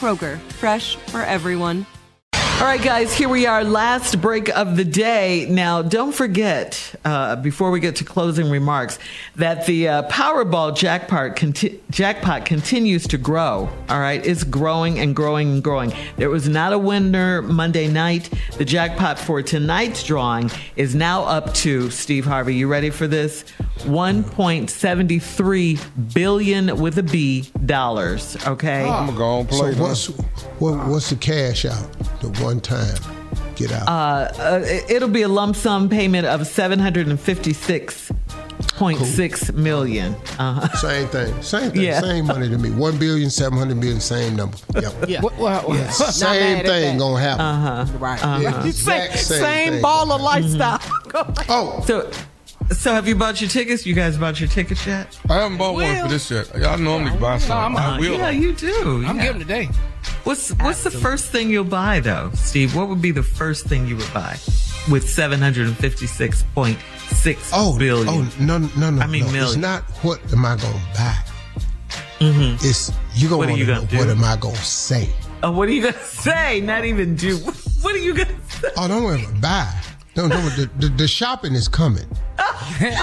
Kroger, fresh for everyone. All right, guys, here we are, last break of the day. Now, don't forget, uh, before we get to closing remarks, that the uh, Powerball jackpot, conti- jackpot continues to grow. All right, it's growing and growing and growing. There was not a winner Monday night. The jackpot for tonight's drawing is now up to, Steve Harvey, you ready for this? 1.73 billion with a B dollars. Okay. I'm gonna go and play. So what's what, what's the cash out? The one time get out. Uh, uh, it'll be a lump sum payment of seven hundred and fifty six point six million. Uh-huh. Same thing. Same thing. Yeah. Same money to me. One billion, seven hundred million. Same number. Yep. Yeah. Well, well, Yeah. Same thing that. gonna happen. Uh-huh. Right. Yeah, Same, exact same, same thing. baller lifestyle. Oh, So, so have you bought your tickets? You guys bought your tickets yet? I haven't bought one for this yet. I normally buy some. I'm- I will. Yeah, you do. I'm yeah. giving today. What's what's the first thing you'll buy though, Steve? What would be the first thing you would buy with seven hundred and fifty six point six oh, billion? oh, no, no, no. I mean no. It's not what am I gonna buy. Mm-hmm. It's you gonna What are you gonna know do? what am I gonna say. Oh, what are you gonna say? Not even do. What are you gonna say? Oh, don't worry about buy. No, no, the, the, the shopping is coming.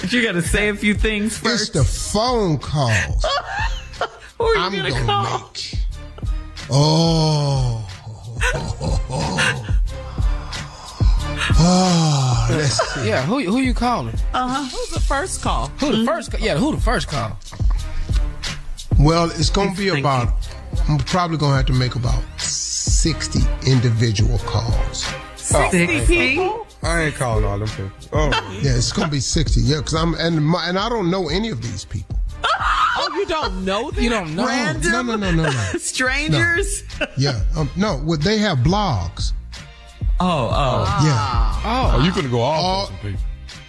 But you gotta say a few things first. It's first. the phone calls Who are you I'm gonna gonna call? make. Oh. Oh, let's see. Yeah. Who who you calling? Uh huh. Who's the first call? Who the first? ca- Yeah. Who the first call? Well, it's going to be Thinking. about, I'm probably going to have to make about 60 individual calls. Sixty people. I ain't calling all them people. Oh, Yeah, it's going to be 60. Yeah, because I'm, and, my, and I don't know any of these people. Oh, you don't know them? You don't know. Random No, no, no, no, no. strangers. Yeah, um, no, well, they have blogs. Oh, oh. Yeah. oh, you finna go off Oh. on some people.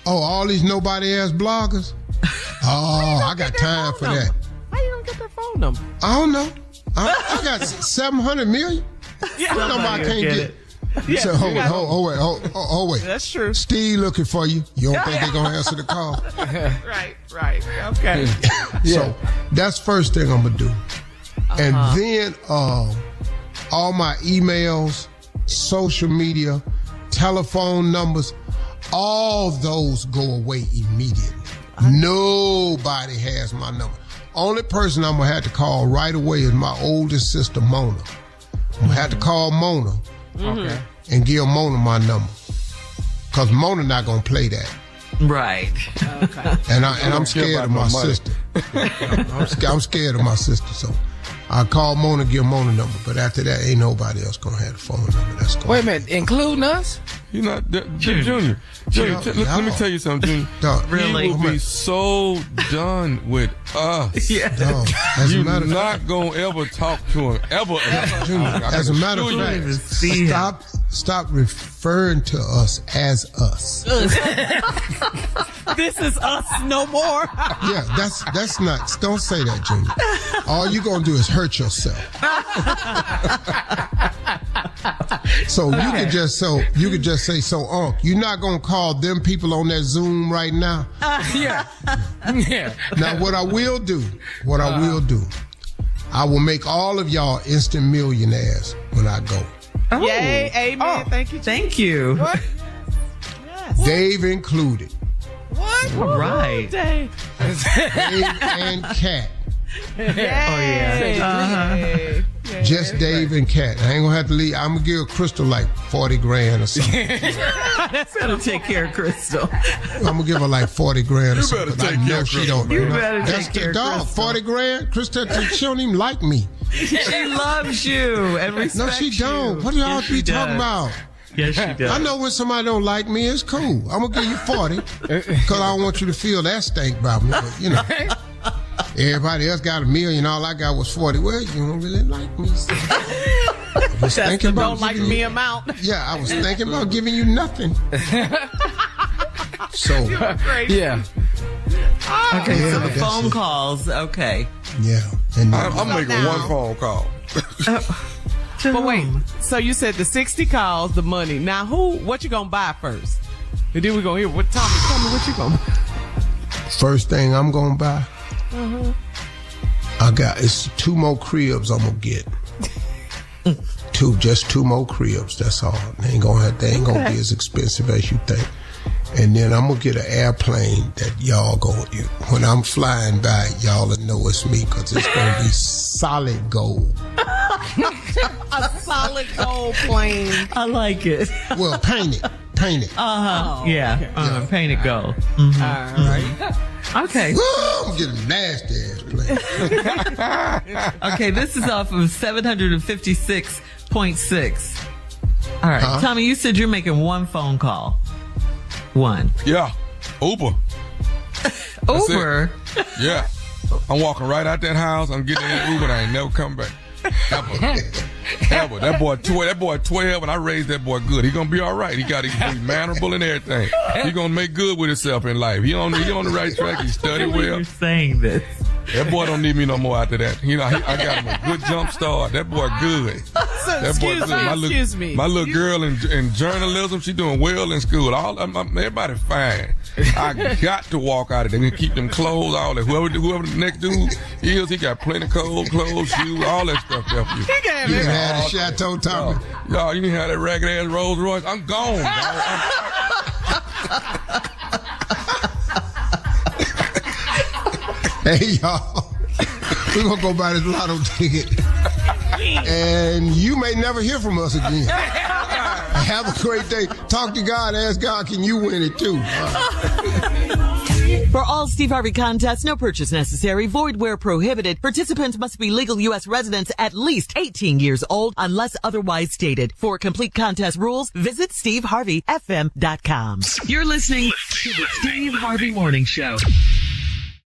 Oh, all these nobody ass bloggers? Oh, I got time for that. How you don't get their phone number? I don't know. I, I got 700 million. Yeah, What number I can't will get? it. Yeah, so, you hold, got- hold, hold, wait, hold, hold, hold, wait. That's true. Steve looking for you. You don't think they're going to answer the call? Right, right. Okay. So that's first thing I'm gonna do, and Uh-huh. then um, all my emails, social media, telephone numbers, all those go away immediately. Nobody has my number. Only person I'm gonna have to call right away is my oldest sister Mona. I'm gonna have to call Mona Mm-hmm. Okay. and give Mona my number, cause Mona not gonna play that. Right. And I and I'm scared of my no money. sister. I'm, sca- I'm scared of my sister. So I call Mona, give Mona number, but after that, ain't nobody else gonna have the phone number. That's going. Wait a minute, including us? You not d- Junior. Junior, Junior t- let, let me tell you something, Junior. Dog, Really? He will be so done with us. Yeah. dog. As a You're matter of not gonna ever talk to him ever. Junior, as a matter of assure you. even fact, see him. stop stop referring to us as us. This is us no more. Yeah, that's that's not. Don't say that, Junior. All you're gonna do is hurt yourself. so you could just so you could just say so. Unc, you're not gonna call them people on that Zoom right now. Uh, yeah. yeah. Now, what I will do, what I will do, I will make all of y'all instant millionaires when I go. Oh, Yay, amen. Oh, thank you. Thank you. Yes, Dave included. What? All right. Dave. Dave and Cat. Oh yeah. Uh-huh. Yay. Just Dave and Cat. I ain't gonna have to leave. I'm gonna give Crystal like 40 grand or something. That's gonna take care of Crystal. I'm gonna give her like 40 grand or You something. better 'cause I take care know of she don't. You better That's take the care of dog. Crystal. 40 grand? Crystal, she don't even like me. She loves you and respects No, she don't. you. What are y'all Yes, she be talking about? Yes, she does. I know when somebody don't like me, it's cool. I'm gonna give you 40 because I don't want you to feel that stink about me. But, you know, everybody else got a million. All I got was 40. Well, you don't really like me. So. I was That's thinking the about don't like giving me you- amount. Yeah, I was thinking about giving you nothing. So, Yeah. Ah. Okay, Yeah, so the phone it. calls. Okay. yeah. And I'm, I'm making now. one phone call. Uh, but wait, so you said the 60 calls, the money. Now who, what you gonna buy first? And then we gonna hear what, Tommy, tell me what you gonna buy. first thing I'm gonna buy, I got it's two more cribs I'm gonna get. two, just two more cribs. That's all. They ain't gonna have, they ain't gonna be as expensive as you think. And then I'm gonna get an airplane that y'all go. When I'm flying by, y'all will know it's me because it's gonna be solid gold. A solid gold plane. I like it. Well, paint it, paint it. Uh-huh. yeah. Uh, painted gold. All right. Okay. Woo, I'm getting a nasty ass plane. Okay, this is off of 756.6. All right. Huh? Tommy, you said you're making one phone call. One. Yeah, Uber. That's it. Uber. Yeah, I'm walking right out that house. I'm getting in that Uber. and I ain't never come back. Ever. That boy, tw- that boy, twelve, and I raised that boy good. He gonna be all right. He got he's mannerable and everything. He gonna make good with himself in life. He on he on the right track. He study well. You're saying this. That boy don't need me no more after that. You know, he, I got him a good jump start. That boy good. So, That boy excuse me, My little, excuse me. my little girl in, in journalism, she doing well in school. All I'm, I'm- everybody fine. I got to walk out of there and keep them clothes. All that. Whoever whoever the next dude is, he got plenty of cold clothes, shoes, all that stuff there for you. He can have You it. can have the chateau, Tommy. Y'all, you can have that ragged ass Rolls Royce. I'm gone. dog. I'm- Hey y'all, we're gonna go buy this lotto ticket, and you may never hear from us again. Have a great day. Talk to God. Ask God, can you win it too? For all Steve Harvey contests, no purchase necessary, void where prohibited. Participants must be legal U.S. residents at least 18 years old unless otherwise stated. For complete contest rules, visit steveharveyfm.com. You're listening to the Steve Harvey Morning Show.